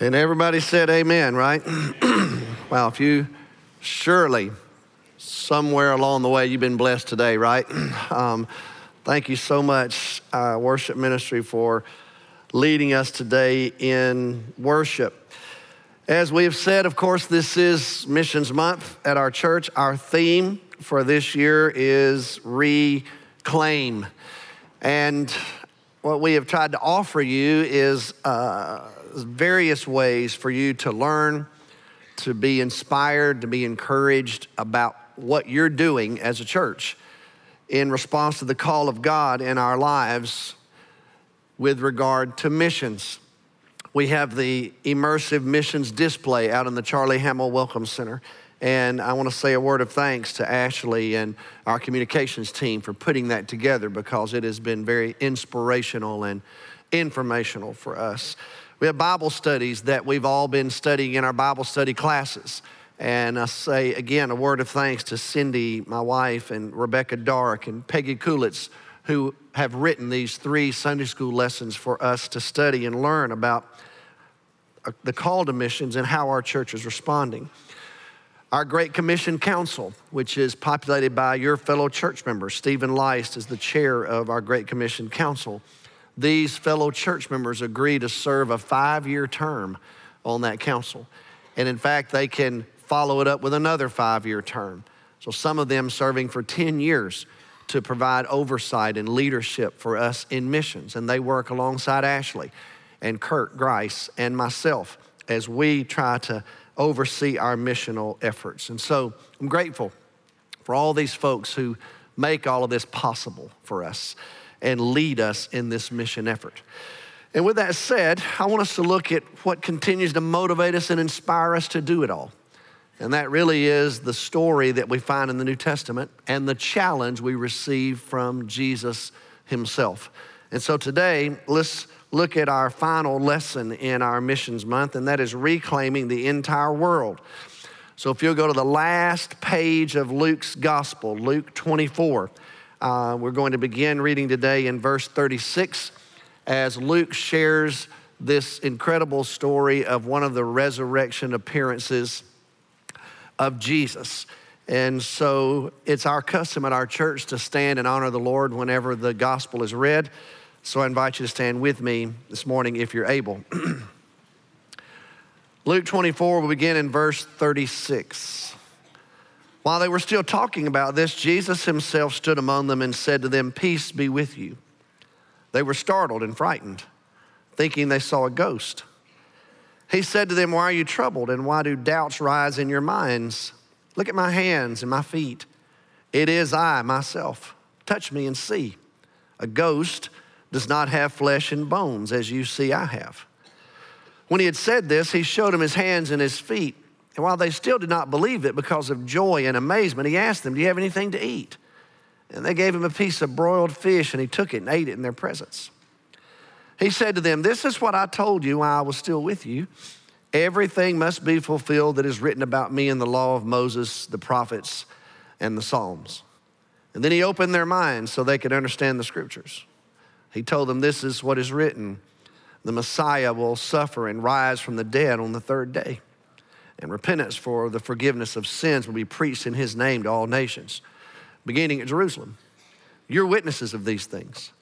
And everybody said amen, right? wow, if you surely somewhere along the way you've been blessed today, right? Um, thank you so much, uh, worship ministry, for leading us today in worship. As we have said, of course, this is Missions Month at our church. Our theme for this year is reclaim. And what we have tried to offer you is uh, various ways for you to learn, to be inspired, to be encouraged about what you're doing as a church in response to the call of God in our lives with regard to missions. We have the immersive missions display out in the Charlie Hamill Welcome Center. And I want to say a word of thanks to Ashley and our communications team for putting that together because it has been very inspirational and informational for us. We have Bible studies that we've all been studying in our Bible study classes. And I say again a word of thanks to Cindy, my wife, and Rebecca Dark and Peggy Kulitz, who have written these three Sunday school lessons for us to study and learn about uh, the call to missions and how our church is responding. Our Great Commission Council, which is populated by your fellow church members, Stephen Leist is the chair of our Great Commission Council these fellow church members agree to serve a five year term on that council. And in fact, they can follow it up with another five year term. So some of them serving for 10 years to provide oversight and leadership for us in missions. And they work alongside Ashley and Kurt Grice and myself as we try to oversee our missional efforts. And so I'm grateful for all these folks who make all of this possible for us and lead us in this mission effort. And with that said, I want us to look at what continues to motivate us and inspire us to do it all. And that really is the story that we find in the New Testament and the challenge we receive from Jesus himself. And so today, let's look at our final lesson in our missions month, and that is reclaiming the entire world. So if you'll go to the last page of Luke's gospel, Luke 24. Uh, we're going to begin reading today in verse 36 as Luke shares this incredible story of one of the resurrection appearances of Jesus. And so it's our custom at our church to stand and honor the Lord whenever the gospel is read. So I invite you to stand with me this morning if you're able. Luke 24 will begin in verse 36. While they were still talking about this, Jesus himself stood among them and said to them, Peace be with you. They were startled and frightened, thinking they saw a ghost. He said to them, Why are you troubled, and why do doubts rise in your minds? Look at my hands and my feet. It is I, myself. Touch me and see. A ghost does not have flesh and bones, as you see I have. When he had said this, he showed him his hands and his feet. And while they still did not believe it because of joy and amazement, he asked them, Do you have anything to eat? And they gave him a piece of broiled fish, and he took it and ate it in their presence. He said to them, This is what I told you while I was still with you. Everything must be fulfilled that is written about me in the law of Moses, the prophets, and the Psalms. And then he opened their minds so they could understand the scriptures. He told them, This is what is written the Messiah will suffer and rise from the dead on the third day and repentance for the forgiveness of sins will be preached in his name to all nations, beginning at Jerusalem. You're witnesses of these things.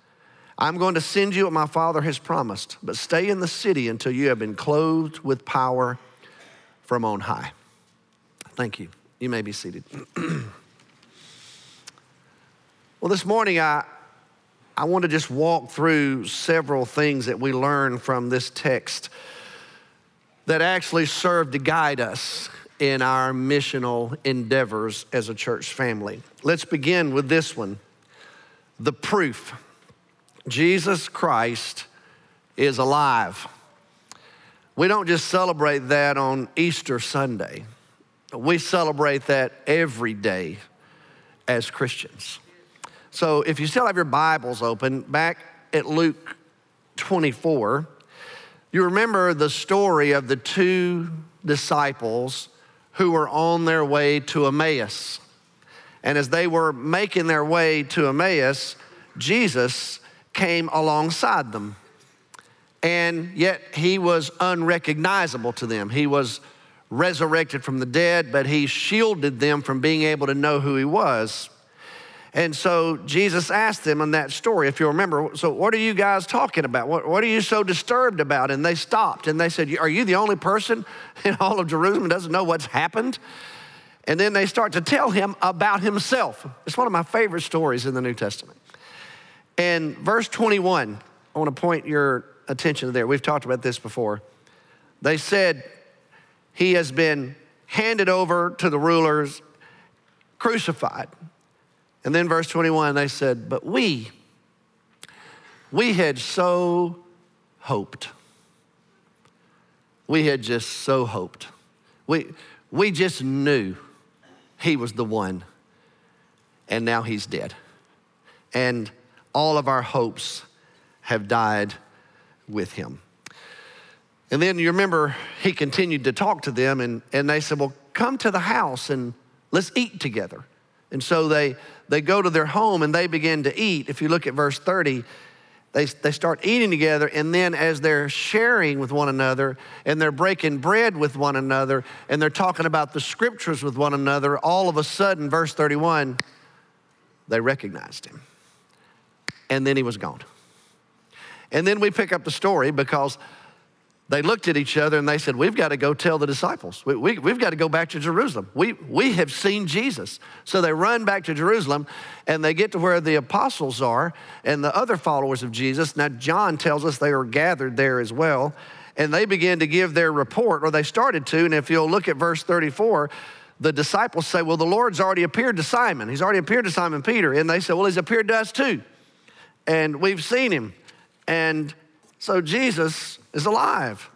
I'm going to send you what my Father has promised, but stay in the city until you have been clothed with power from on high. Thank you. You may be seated. well, this morning I, I want to just walk through several things that we learn from this text that actually serve to guide us in our missional endeavors as a church family. Let's begin with this one the proof Jesus Christ is alive. We don't just celebrate that on Easter Sunday, we celebrate that every day as Christians. So if you still have your Bibles open, back at Luke 24, you remember the story of the two disciples who were on their way to Emmaus. And as they were making their way to Emmaus, Jesus came alongside them. and yet he was unrecognizable to them. He was resurrected from the dead, but he shielded them from being able to know who he was. And so Jesus asked them in that story, if you remember, so what are you guys talking about? What, what are you so disturbed about? And they stopped and they said, Are you the only person in all of Jerusalem doesn't know what's happened? And then they start to tell him about himself. It's one of my favorite stories in the New Testament. And verse 21, I want to point your attention there. We've talked about this before. They said, He has been handed over to the rulers, crucified. And then verse 21, they said, But we, we had so hoped. We had just so hoped. We, we just knew he was the one. And now he's dead. And all of our hopes have died with him. And then you remember he continued to talk to them, and, and they said, Well, come to the house and let's eat together. And so they, they go to their home and they begin to eat. If you look at verse 30, they, they start eating together, and then as they're sharing with one another and they're breaking bread with one another and they're talking about the scriptures with one another, all of a sudden, verse 31, they recognized him. And then he was gone. And then we pick up the story because they looked at each other and they said, We've got to go tell the disciples. We, we, we've got to go back to Jerusalem. We, we have seen Jesus. So they run back to Jerusalem and they get to where the apostles are and the other followers of Jesus. Now, John tells us they were gathered there as well. And they began to give their report, or they started to. And if you'll look at verse 34, the disciples say, Well, the Lord's already appeared to Simon. He's already appeared to Simon Peter. And they say, Well, he's appeared to us too. And we've seen him. And so Jesus is alive.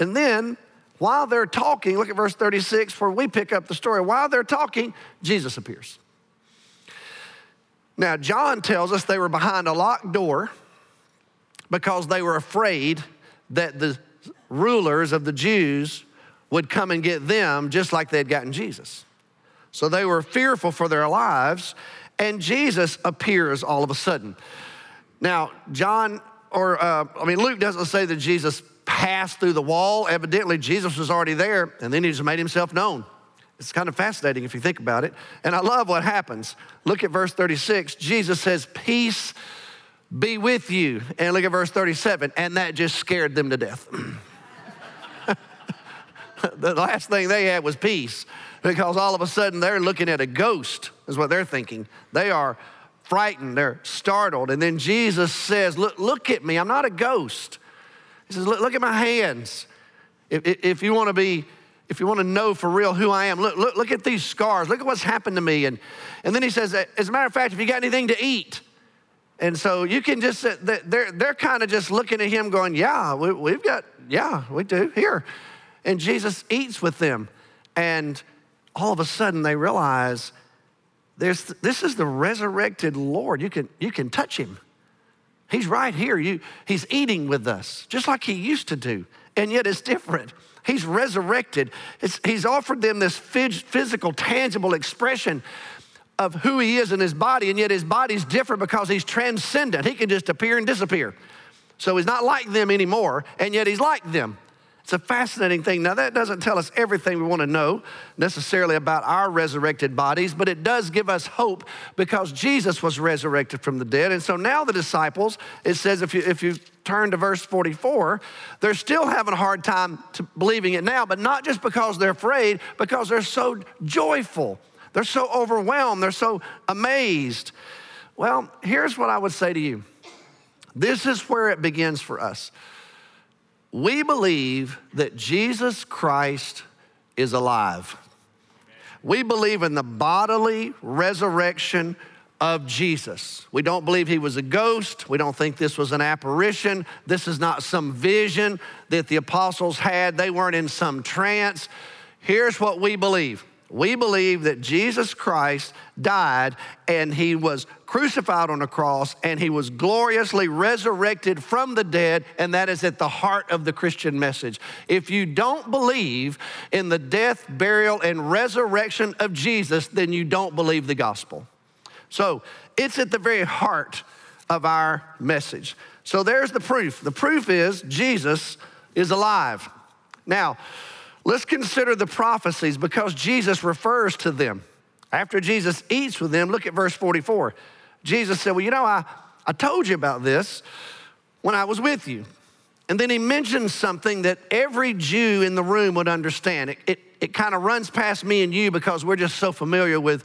And then while they're talking, look at verse 36 where we pick up the story. While they're talking, Jesus appears. Now, John tells us they were behind a locked door because they were afraid that the rulers of the Jews would come and get them just like they'd gotten Jesus. So they were fearful for their lives, and Jesus appears all of a sudden. Now, John or uh, I mean, Luke doesn't say that Jesus passed through the wall. Evidently, Jesus was already there, and then he just made himself known. It's kind of fascinating if you think about it. And I love what happens. Look at verse 36. Jesus says, Peace be with you. And look at verse 37. And that just scared them to death. the last thing they had was peace because all of a sudden they're looking at a ghost, is what they're thinking. They are frightened, they're startled. And then Jesus says, Look, look at me, I'm not a ghost. He says, Look, look at my hands. If, if you want to be, if you want to know for real who I am, look, look, look at these scars. Look at what's happened to me. And, and then he says, As a matter of fact, if you got anything to eat, and so you can just, they're, they're kind of just looking at him going, Yeah, we, we've got, yeah, we do, here. And Jesus eats with them. And all of a sudden they realize there's, this is the resurrected Lord. You can, you can touch him. He's right here. You, he's eating with us, just like he used to do. And yet it's different. He's resurrected. It's, he's offered them this physical, tangible expression of who he is in his body, and yet his body's different because he's transcendent. He can just appear and disappear. So he's not like them anymore, and yet he's like them. It's a fascinating thing. Now, that doesn't tell us everything we want to know necessarily about our resurrected bodies, but it does give us hope because Jesus was resurrected from the dead. And so now the disciples, it says, if you, if you turn to verse 44, they're still having a hard time believing it now, but not just because they're afraid, because they're so joyful. They're so overwhelmed. They're so amazed. Well, here's what I would say to you this is where it begins for us we believe that Jesus Christ is alive. We believe in the bodily resurrection of Jesus. We don't believe he was a ghost. We don't think this was an apparition. This is not some vision that the apostles had. They weren't in some trance. Here's what we believe we believe that Jesus Christ died and he was crucified on a cross and he was gloriously resurrected from the dead, and that is at the heart of the Christian message. If you don't believe in the death, burial, and resurrection of Jesus, then you don't believe the gospel. So it's at the very heart of our message. So there's the proof. The proof is Jesus is alive. Now, let's consider the prophecies because Jesus refers to them. After Jesus eats with them, look at verse 44. Jesus said, Well, you know, I, I told you about this when I was with you. And then he mentions something that every Jew in the room would understand. It, it, it kind of runs past me and you because we're just so familiar with,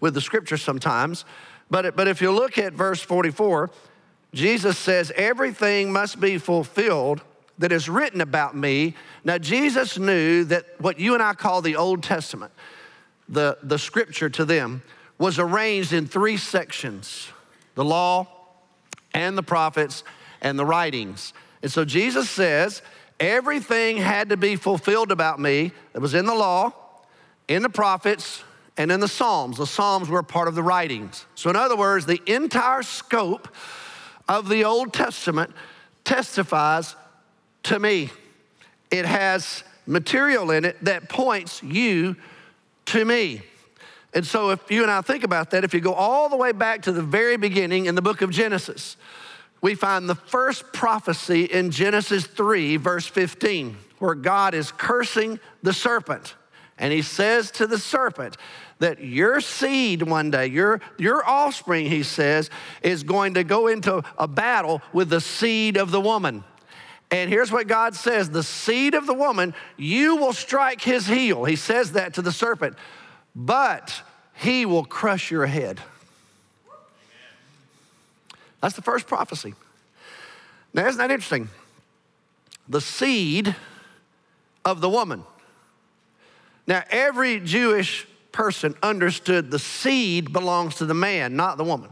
with the scripture sometimes. But, it, but if you look at verse 44, Jesus says, Everything must be fulfilled that is written about me. Now, Jesus knew that what you and I call the Old Testament, the, the scripture to them, was arranged in three sections the law and the prophets and the writings. And so Jesus says, everything had to be fulfilled about me that was in the law, in the prophets, and in the Psalms. The Psalms were part of the writings. So, in other words, the entire scope of the Old Testament testifies to me. It has material in it that points you to me. And so, if you and I think about that, if you go all the way back to the very beginning in the book of Genesis, we find the first prophecy in Genesis 3, verse 15, where God is cursing the serpent. And he says to the serpent that your seed one day, your, your offspring, he says, is going to go into a battle with the seed of the woman. And here's what God says the seed of the woman, you will strike his heel. He says that to the serpent, but he will crush your head. That's the first prophecy. Now, isn't that interesting? The seed of the woman. Now, every Jewish person understood the seed belongs to the man, not the woman.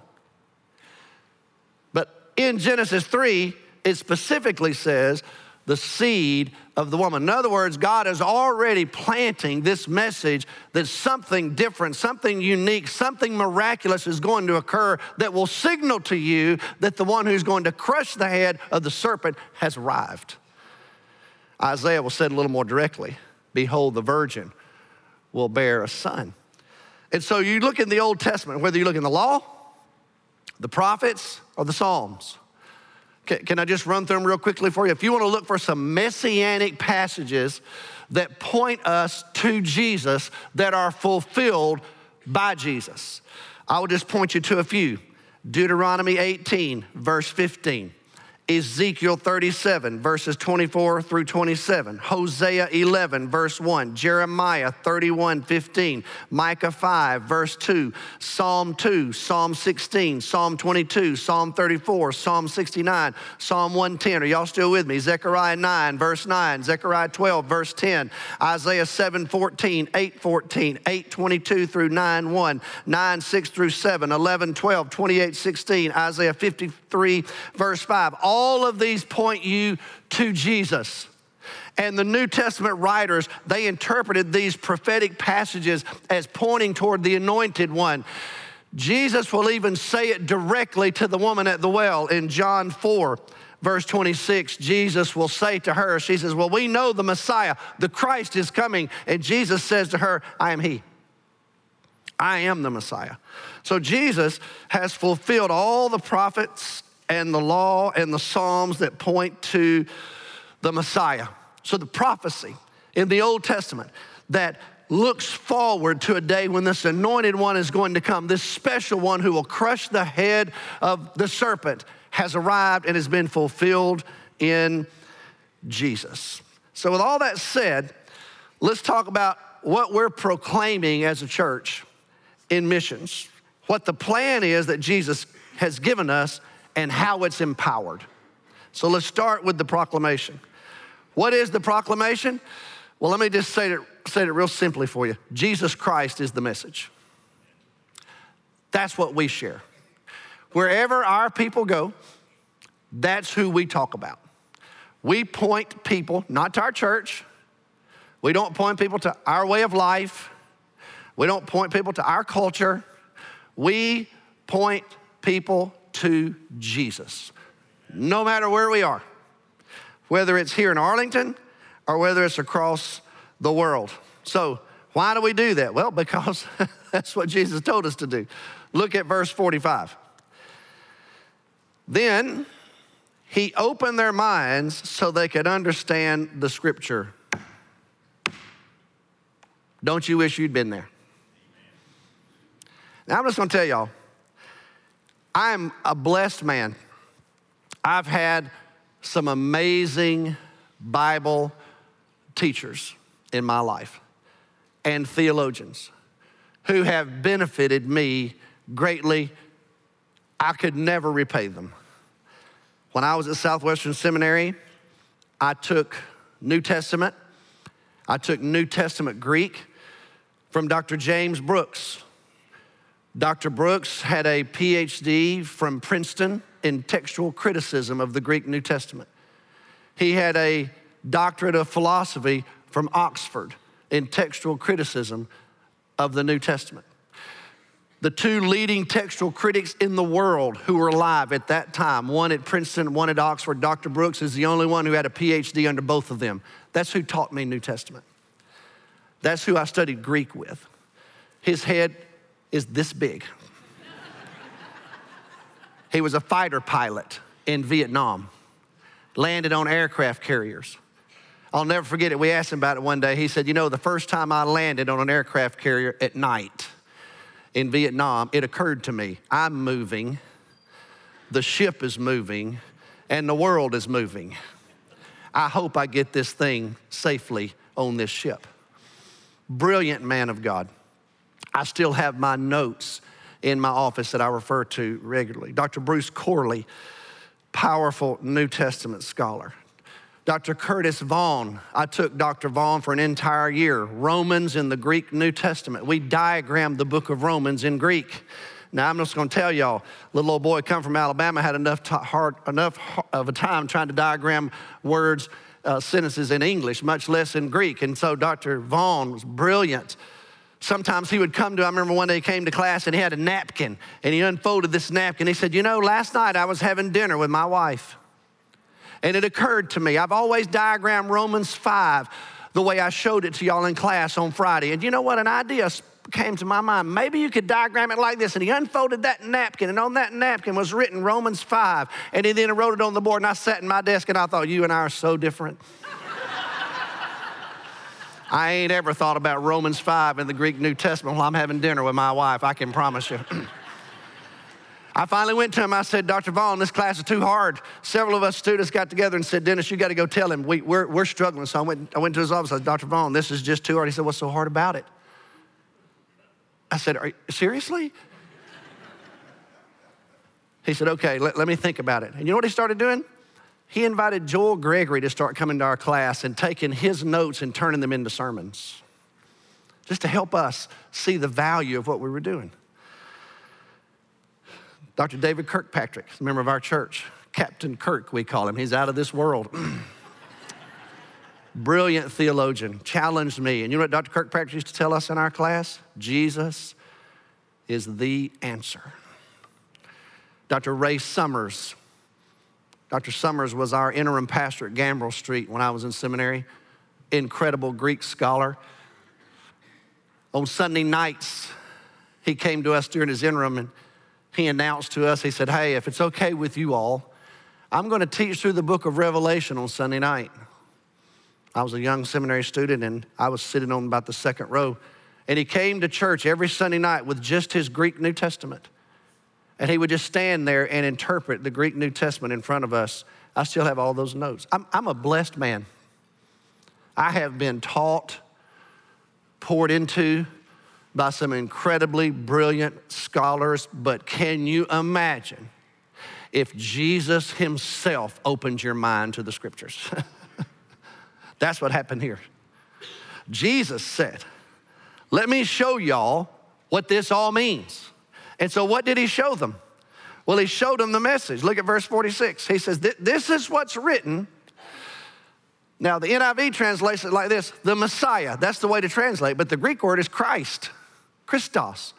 But in Genesis 3, it specifically says the seed of the woman. In other words, God is already planting this message that something different, something unique, something miraculous is going to occur that will signal to you that the one who's going to crush the head of the serpent has arrived. Isaiah will say it a little more directly Behold, the virgin will bear a son. And so you look in the Old Testament, whether you look in the law, the prophets, or the Psalms. Can, I just run through them real quickly for you? If you want to look for some messianic passages that point us to Jesus that are fulfilled by Jesus, I will just point you to a few. Deuteronomy 18, verse 15. Ezekiel 37, verses 24 through 27, Hosea 11, verse 1, Jeremiah 31, 15, Micah 5, verse 2, Psalm 2, Psalm 16, Psalm 22, Psalm 34, Psalm 69, Psalm 110. Are y'all still with me? Zechariah 9, verse 9, Zechariah 12, verse 10, Isaiah 7, 14, 8, 14, 8, 22 through 9, 1, 9, 6 through 7, 11, 12, 28, 16, Isaiah 53, verse 5. All all of these point you to Jesus. And the New Testament writers, they interpreted these prophetic passages as pointing toward the anointed one. Jesus will even say it directly to the woman at the well in John 4, verse 26. Jesus will say to her, She says, Well, we know the Messiah, the Christ is coming. And Jesus says to her, I am He. I am the Messiah. So Jesus has fulfilled all the prophets and the law and the Psalms that point to the Messiah. So the prophecy in the Old Testament that looks forward to a day when this anointed one is going to come, this special one who will crush the head of the serpent, has arrived and has been fulfilled in Jesus. So, with all that said, let's talk about what we're proclaiming as a church in missions, what the plan is that Jesus has given us and how it's empowered. So let's start with the proclamation. What is the proclamation? Well, let me just say it, say it real simply for you Jesus Christ is the message. That's what we share. Wherever our people go, that's who we talk about. We point people, not to our church, we don't point people to our way of life, we don't point people to our culture. We point people to Jesus, no matter where we are, whether it's here in Arlington or whether it's across the world. So, why do we do that? Well, because that's what Jesus told us to do. Look at verse 45. Then He opened their minds so they could understand the scripture. Don't you wish you'd been there? Now, I'm just gonna tell y'all, I'm a blessed man. I've had some amazing Bible teachers in my life and theologians who have benefited me greatly. I could never repay them. When I was at Southwestern Seminary, I took New Testament, I took New Testament Greek from Dr. James Brooks. Dr. Brooks had a PhD from Princeton in textual criticism of the Greek New Testament. He had a doctorate of philosophy from Oxford in textual criticism of the New Testament. The two leading textual critics in the world who were alive at that time, one at Princeton, one at Oxford, Dr. Brooks is the only one who had a PhD under both of them. That's who taught me New Testament. That's who I studied Greek with. His head is this big. he was a fighter pilot in Vietnam, landed on aircraft carriers. I'll never forget it. We asked him about it one day. He said, You know, the first time I landed on an aircraft carrier at night in Vietnam, it occurred to me I'm moving, the ship is moving, and the world is moving. I hope I get this thing safely on this ship. Brilliant man of God. I still have my notes in my office that I refer to regularly. Dr. Bruce Corley, powerful New Testament scholar. Dr. Curtis Vaughan, I took Dr. Vaughan for an entire year. Romans in the Greek New Testament. We diagrammed the book of Romans in Greek. Now I'm just going to tell y'all, little old boy come from Alabama had enough t- hard, enough of a time trying to diagram words, uh, sentences in English, much less in Greek. And so Dr. Vaughan was brilliant. Sometimes he would come to, I remember one day he came to class and he had a napkin and he unfolded this napkin. He said, You know, last night I was having dinner with my wife. And it occurred to me, I've always diagrammed Romans 5 the way I showed it to y'all in class on Friday. And you know what? An idea came to my mind. Maybe you could diagram it like this. And he unfolded that napkin, and on that napkin was written Romans 5. And he then wrote it on the board, and I sat in my desk and I thought, you and I are so different. I ain't ever thought about Romans 5 in the Greek New Testament while I'm having dinner with my wife, I can promise you. I finally went to him. I said, Dr. Vaughan, this class is too hard. Several of us students got together and said, Dennis, you got to go tell him. We, are we're, struggling. So I went, I went to his office. I said, Dr. Vaughan, this is just too hard. He said, What's so hard about it? I said, Are you, Seriously? He said, Okay, let, let me think about it. And you know what he started doing? He invited Joel Gregory to start coming to our class and taking his notes and turning them into sermons, just to help us see the value of what we were doing. Dr. David Kirkpatrick, a member of our church, Captain Kirk, we call him. He's out of this world. Brilliant theologian, challenged me. And you know what Dr. Kirkpatrick used to tell us in our class? Jesus is the answer. Dr. Ray Summers. Dr. Summers was our interim pastor at Gambrell Street when I was in seminary. Incredible Greek scholar. On Sunday nights, he came to us during his interim and he announced to us, he said, Hey, if it's okay with you all, I'm going to teach through the book of Revelation on Sunday night. I was a young seminary student and I was sitting on about the second row. And he came to church every Sunday night with just his Greek New Testament. And he would just stand there and interpret the Greek New Testament in front of us. I still have all those notes. I'm, I'm a blessed man. I have been taught, poured into, by some incredibly brilliant scholars, but can you imagine if Jesus himself opened your mind to the scriptures? That's what happened here. Jesus said, Let me show y'all what this all means. And so, what did he show them? Well, he showed them the message. Look at verse 46. He says, This is what's written. Now, the NIV translates it like this the Messiah. That's the way to translate, but the Greek word is Christ. Christos,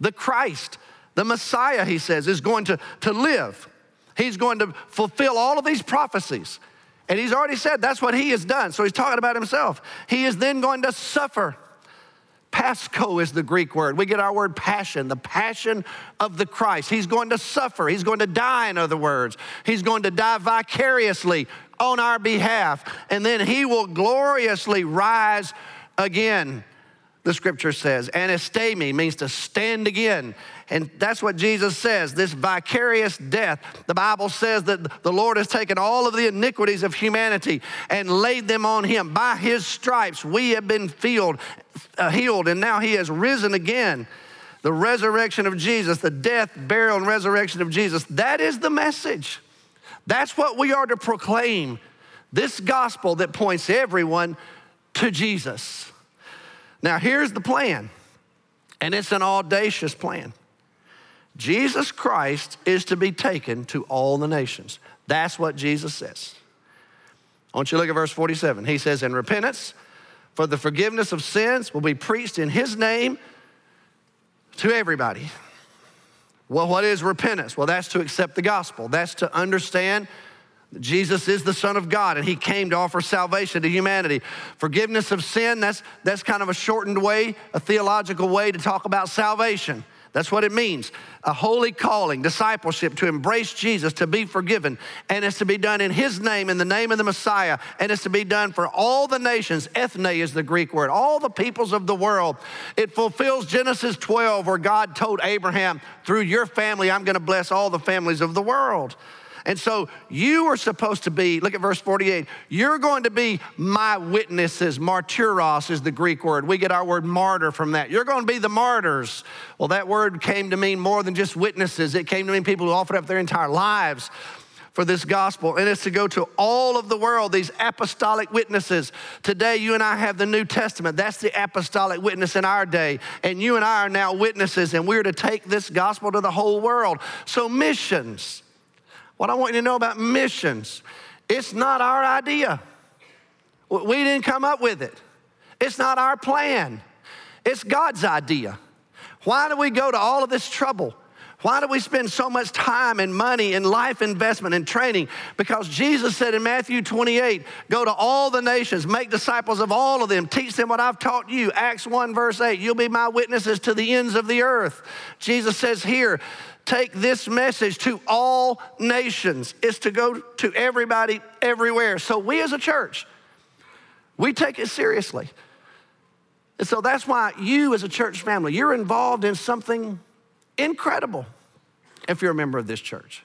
the Christ, the Messiah, he says, is going to, to live. He's going to fulfill all of these prophecies. And he's already said that's what he has done. So he's talking about himself. He is then going to suffer, Pascho is the Greek word. We get our word passion, the passion of the Christ. He's going to suffer. He's going to die, in other words. He's going to die vicariously on our behalf. And then he will gloriously rise again the scripture says. Anastemi means to stand again. And that's what Jesus says this vicarious death. The Bible says that the Lord has taken all of the iniquities of humanity and laid them on him. By his stripes, we have been healed, uh, healed and now he has risen again. The resurrection of Jesus, the death, burial, and resurrection of Jesus, that is the message. That's what we are to proclaim. This gospel that points everyone to Jesus. Now, here's the plan, and it's an audacious plan. Jesus Christ is to be taken to all the nations. That's what Jesus says. I want you to look at verse 47. He says, In repentance for the forgiveness of sins will be preached in his name to everybody. Well, what is repentance? Well, that's to accept the gospel, that's to understand Jesus is the Son of God, and He came to offer salvation to humanity. Forgiveness of sin, that's, that's kind of a shortened way, a theological way to talk about salvation. That's what it means. A holy calling, discipleship, to embrace Jesus, to be forgiven. And it's to be done in His name, in the name of the Messiah. And it's to be done for all the nations. Ethne is the Greek word, all the peoples of the world. It fulfills Genesis 12, where God told Abraham, through your family, I'm going to bless all the families of the world. And so you are supposed to be, look at verse 48, you're going to be my witnesses. Martyros is the Greek word. We get our word martyr from that. You're going to be the martyrs. Well, that word came to mean more than just witnesses, it came to mean people who offered up their entire lives for this gospel, and it's to go to all of the world, these apostolic witnesses. Today, you and I have the New Testament. That's the apostolic witness in our day. And you and I are now witnesses, and we're to take this gospel to the whole world. So, missions what I want you to know about missions, it's not our idea. We didn't come up with it. It's not our plan. It's God's idea. Why do we go to all of this trouble? Why do we spend so much time and money and life investment and training? Because Jesus said in Matthew 28, go to all the nations, make disciples of all of them, teach them what I've taught you. Acts 1, verse 8, you'll be my witnesses to the ends of the earth. Jesus says here, take this message to all nations. It's to go to everybody everywhere. So we as a church, we take it seriously. And so that's why you as a church family, you're involved in something incredible if you're a member of this church.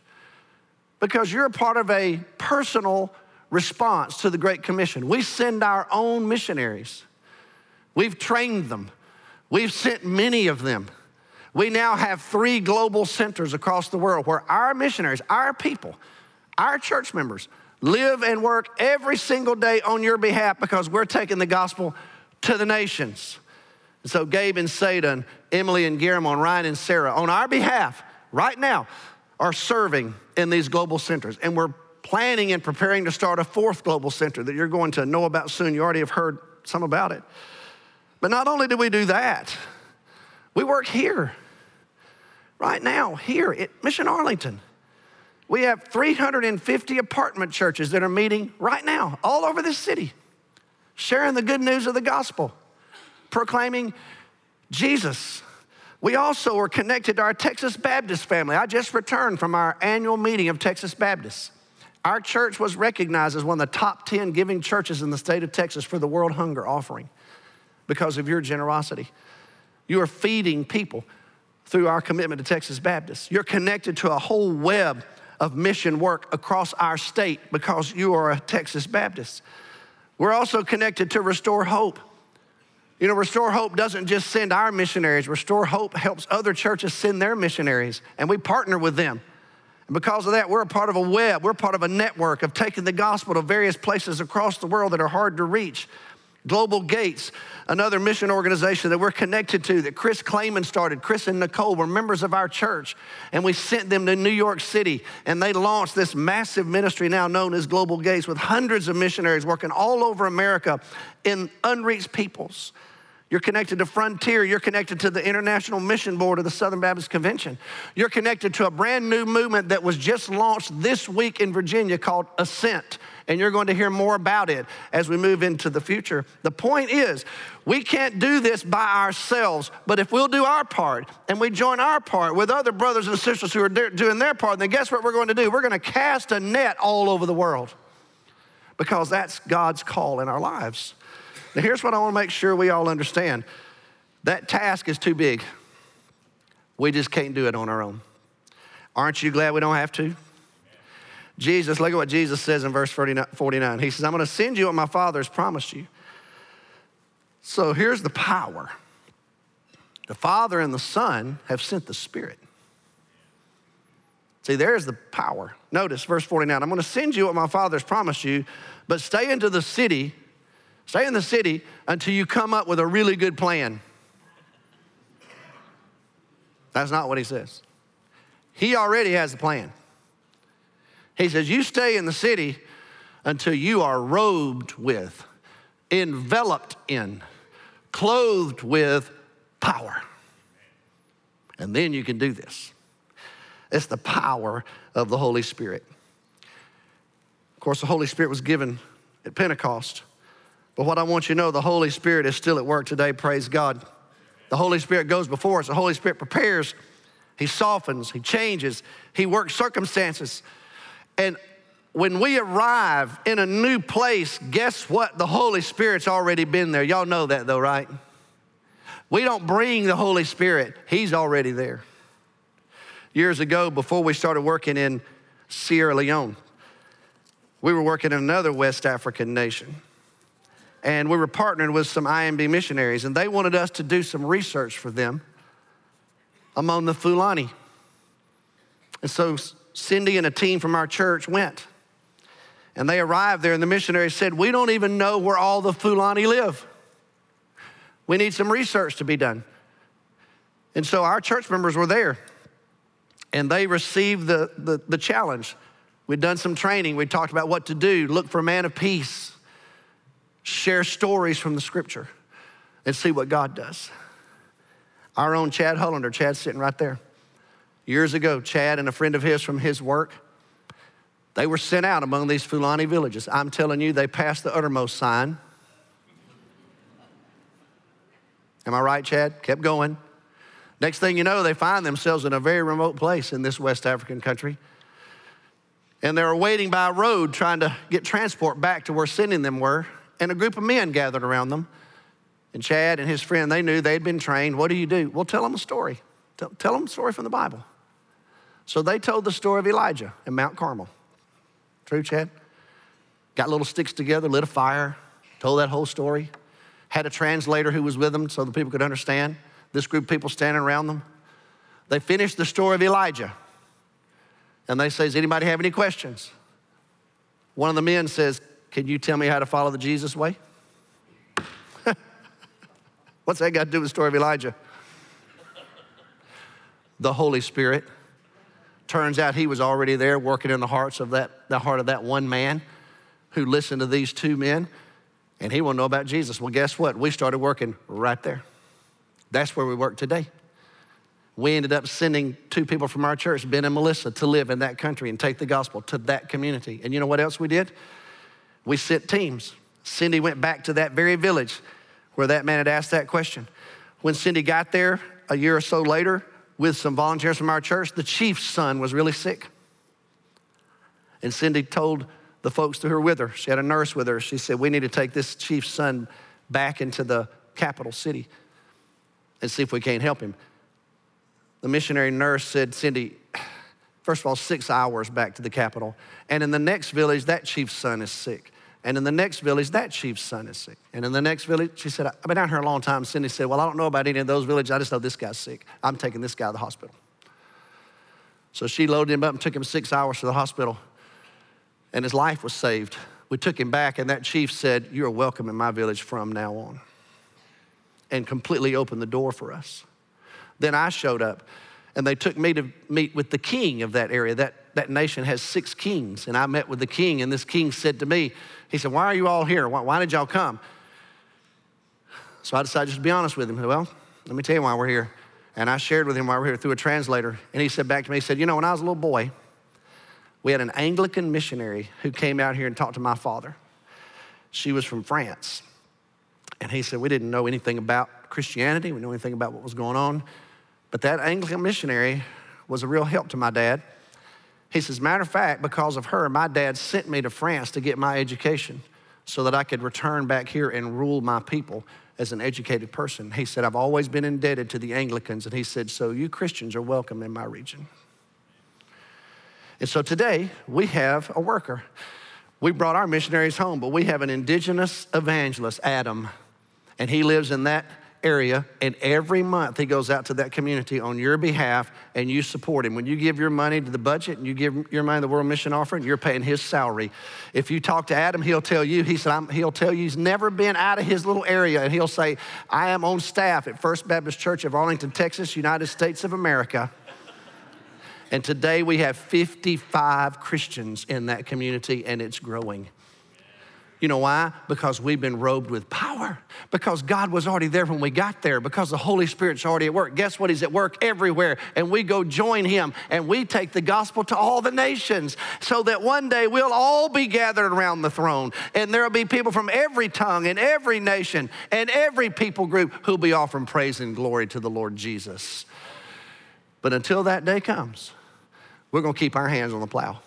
Because you're a part of a personal response to the Great Commission. We send our own missionaries. We've trained them. We've sent many of them. We now have three global centers across the world where our missionaries, our people, our church members live and work every single day on your behalf because we're taking the gospel to the nations. So Gabe and and Emily and Guillermo and Ryan and Sarah, on our behalf, right now, are serving in these global centers. And we're planning and preparing to start a fourth global center that you're going to know about soon. You already have heard some about it. But not only do we do that, we work here right now here at Mission Arlington. We have 350 apartment churches that are meeting right now all over this city, sharing the good news of the gospel, proclaiming Jesus. We also are connected to our Texas Baptist family. I just returned from our annual meeting of Texas Baptists. Our church was recognized as one of the top 10 giving churches in the state of Texas for the World Hunger Offering because of your generosity. You are feeding people through our commitment to Texas Baptist. You're connected to a whole web of mission work across our state because you are a Texas Baptist. We're also connected to Restore Hope. You know, Restore Hope doesn't just send our missionaries, Restore Hope helps other churches send their missionaries, and we partner with them. And because of that, we're a part of a web, we're part of a network of taking the gospel to various places across the world that are hard to reach. Global Gates, another mission organization that we're connected to that Chris Clayman started. Chris and Nicole were members of our church, and we sent them to New York City, and they launched this massive ministry now known as Global Gates with hundreds of missionaries working all over America in unreached peoples. You're connected to Frontier. You're connected to the International Mission Board of the Southern Baptist Convention. You're connected to a brand new movement that was just launched this week in Virginia called Ascent. And you're going to hear more about it as we move into the future. The point is, we can't do this by ourselves, but if we'll do our part and we join our part with other brothers and sisters who are doing their part, then guess what we're going to do? We're going to cast a net all over the world because that's God's call in our lives. Now, here's what I want to make sure we all understand that task is too big. We just can't do it on our own. Aren't you glad we don't have to? Jesus, look at what Jesus says in verse 49. He says, I'm going to send you what my Father has promised you. So here's the power the Father and the Son have sent the Spirit. See, there's the power. Notice verse 49 I'm going to send you what my Father has promised you, but stay into the city Stay in the city until you come up with a really good plan. That's not what he says. He already has a plan. He says, You stay in the city until you are robed with, enveloped in, clothed with power. And then you can do this. It's the power of the Holy Spirit. Of course, the Holy Spirit was given at Pentecost. But what I want you to know, the Holy Spirit is still at work today, praise God. The Holy Spirit goes before us, the Holy Spirit prepares, He softens, He changes, He works circumstances. And when we arrive in a new place, guess what? The Holy Spirit's already been there. Y'all know that though, right? We don't bring the Holy Spirit, He's already there. Years ago, before we started working in Sierra Leone, we were working in another West African nation and we were partnering with some IMB missionaries, and they wanted us to do some research for them among the Fulani. And so Cindy and a team from our church went. And they arrived there, and the missionaries said, We don't even know where all the Fulani live. We need some research to be done. And so our church members were there, and they received the, the, the challenge. We'd done some training, we talked about what to do, look for a man of peace share stories from the scripture and see what God does. Our own Chad Hollander, Chad's sitting right there. Years ago, Chad and a friend of his from his work, they were sent out among these Fulani villages. I'm telling you, they passed the uttermost sign. Am I right, Chad? Kept going. Next thing you know, they find themselves in a very remote place in this West African country. And they were waiting by a road trying to get transport back to where sending them were and a group of men gathered around them. And Chad and his friend, they knew they'd been trained. What do you do? Well, tell them a story. Tell, tell them a story from the Bible. So they told the story of Elijah in Mount Carmel. True, Chad? Got little sticks together, lit a fire, told that whole story. Had a translator who was with them so the people could understand. This group of people standing around them. They finished the story of Elijah. And they say, Does anybody have any questions? One of the men says, can you tell me how to follow the Jesus way? What's that got to do with the story of Elijah? The Holy Spirit. Turns out he was already there working in the hearts of that, the heart of that one man who listened to these two men, and he to know about Jesus. Well, guess what? We started working right there. That's where we work today. We ended up sending two people from our church, Ben and Melissa, to live in that country and take the gospel to that community. And you know what else we did? we sent teams. Cindy went back to that very village where that man had asked that question. When Cindy got there a year or so later with some volunteers from our church, the chief's son was really sick. And Cindy told the folks who were with her, she had a nurse with her, she said, We need to take this chief's son back into the capital city and see if we can't help him. The missionary nurse said, Cindy, first of all, six hours back to the capital. And in the next village, that chief's son is sick. And in the next village, that chief's son is sick. And in the next village, she said, I've been down here a long time. Cindy said, Well, I don't know about any of those villages. I just know this guy's sick. I'm taking this guy to the hospital. So she loaded him up and took him six hours to the hospital. And his life was saved. We took him back, and that chief said, You're welcome in my village from now on. And completely opened the door for us. Then I showed up, and they took me to meet with the king of that area. That, that nation has six kings. And I met with the king, and this king said to me, he said, Why are you all here? Why, why did y'all come? So I decided just to be honest with him. Well, let me tell you why we're here. And I shared with him why we're here through a translator. And he said back to me, he said, You know, when I was a little boy, we had an Anglican missionary who came out here and talked to my father. She was from France. And he said, We didn't know anything about Christianity, we know anything about what was going on. But that Anglican missionary was a real help to my dad. He says, Matter of fact, because of her, my dad sent me to France to get my education so that I could return back here and rule my people as an educated person. He said, I've always been indebted to the Anglicans. And he said, So you Christians are welcome in my region. And so today we have a worker. We brought our missionaries home, but we have an indigenous evangelist, Adam, and he lives in that area, and every month he goes out to that community on your behalf and you support him. When you give your money to the budget and you give your money to the World Mission Offering, you're paying his salary. If you talk to Adam, he'll tell you, he said, he'll tell you he's never been out of his little area, and he'll say, I am on staff at First Baptist Church of Arlington, Texas, United States of America. And today we have 55 Christians in that community, and it's growing. You know why? Because we've been robed with power. Because God was already there when we got there. Because the Holy Spirit's already at work. Guess what? He's at work everywhere. And we go join Him and we take the gospel to all the nations so that one day we'll all be gathered around the throne. And there'll be people from every tongue and every nation and every people group who'll be offering praise and glory to the Lord Jesus. But until that day comes, we're going to keep our hands on the plow.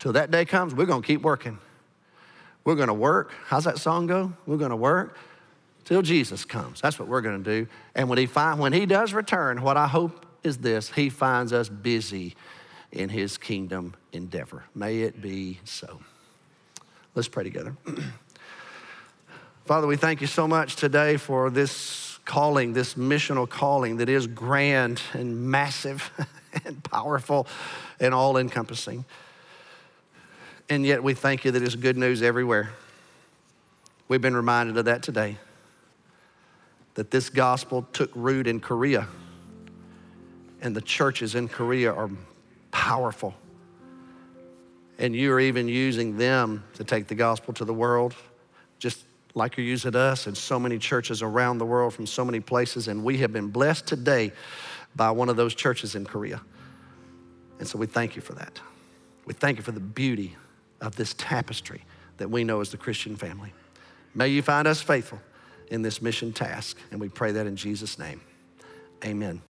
Till that day comes, we're going to keep working. We're going to work. How's that song go? We're going to work till Jesus comes. That's what we're going to do. And when he, find, when he does return, what I hope is this he finds us busy in his kingdom endeavor. May it be so. Let's pray together. Father, we thank you so much today for this calling, this missional calling that is grand and massive and powerful and all encompassing. And yet we thank you that it's good news everywhere. We've been reminded of that today. That this gospel took root in Korea. And the churches in Korea are powerful. And you are even using them to take the gospel to the world, just like you're using us and so many churches around the world from so many places. And we have been blessed today by one of those churches in Korea. And so we thank you for that. We thank you for the beauty of this tapestry that we know as the Christian family. May you find us faithful in this mission task, and we pray that in Jesus' name. Amen.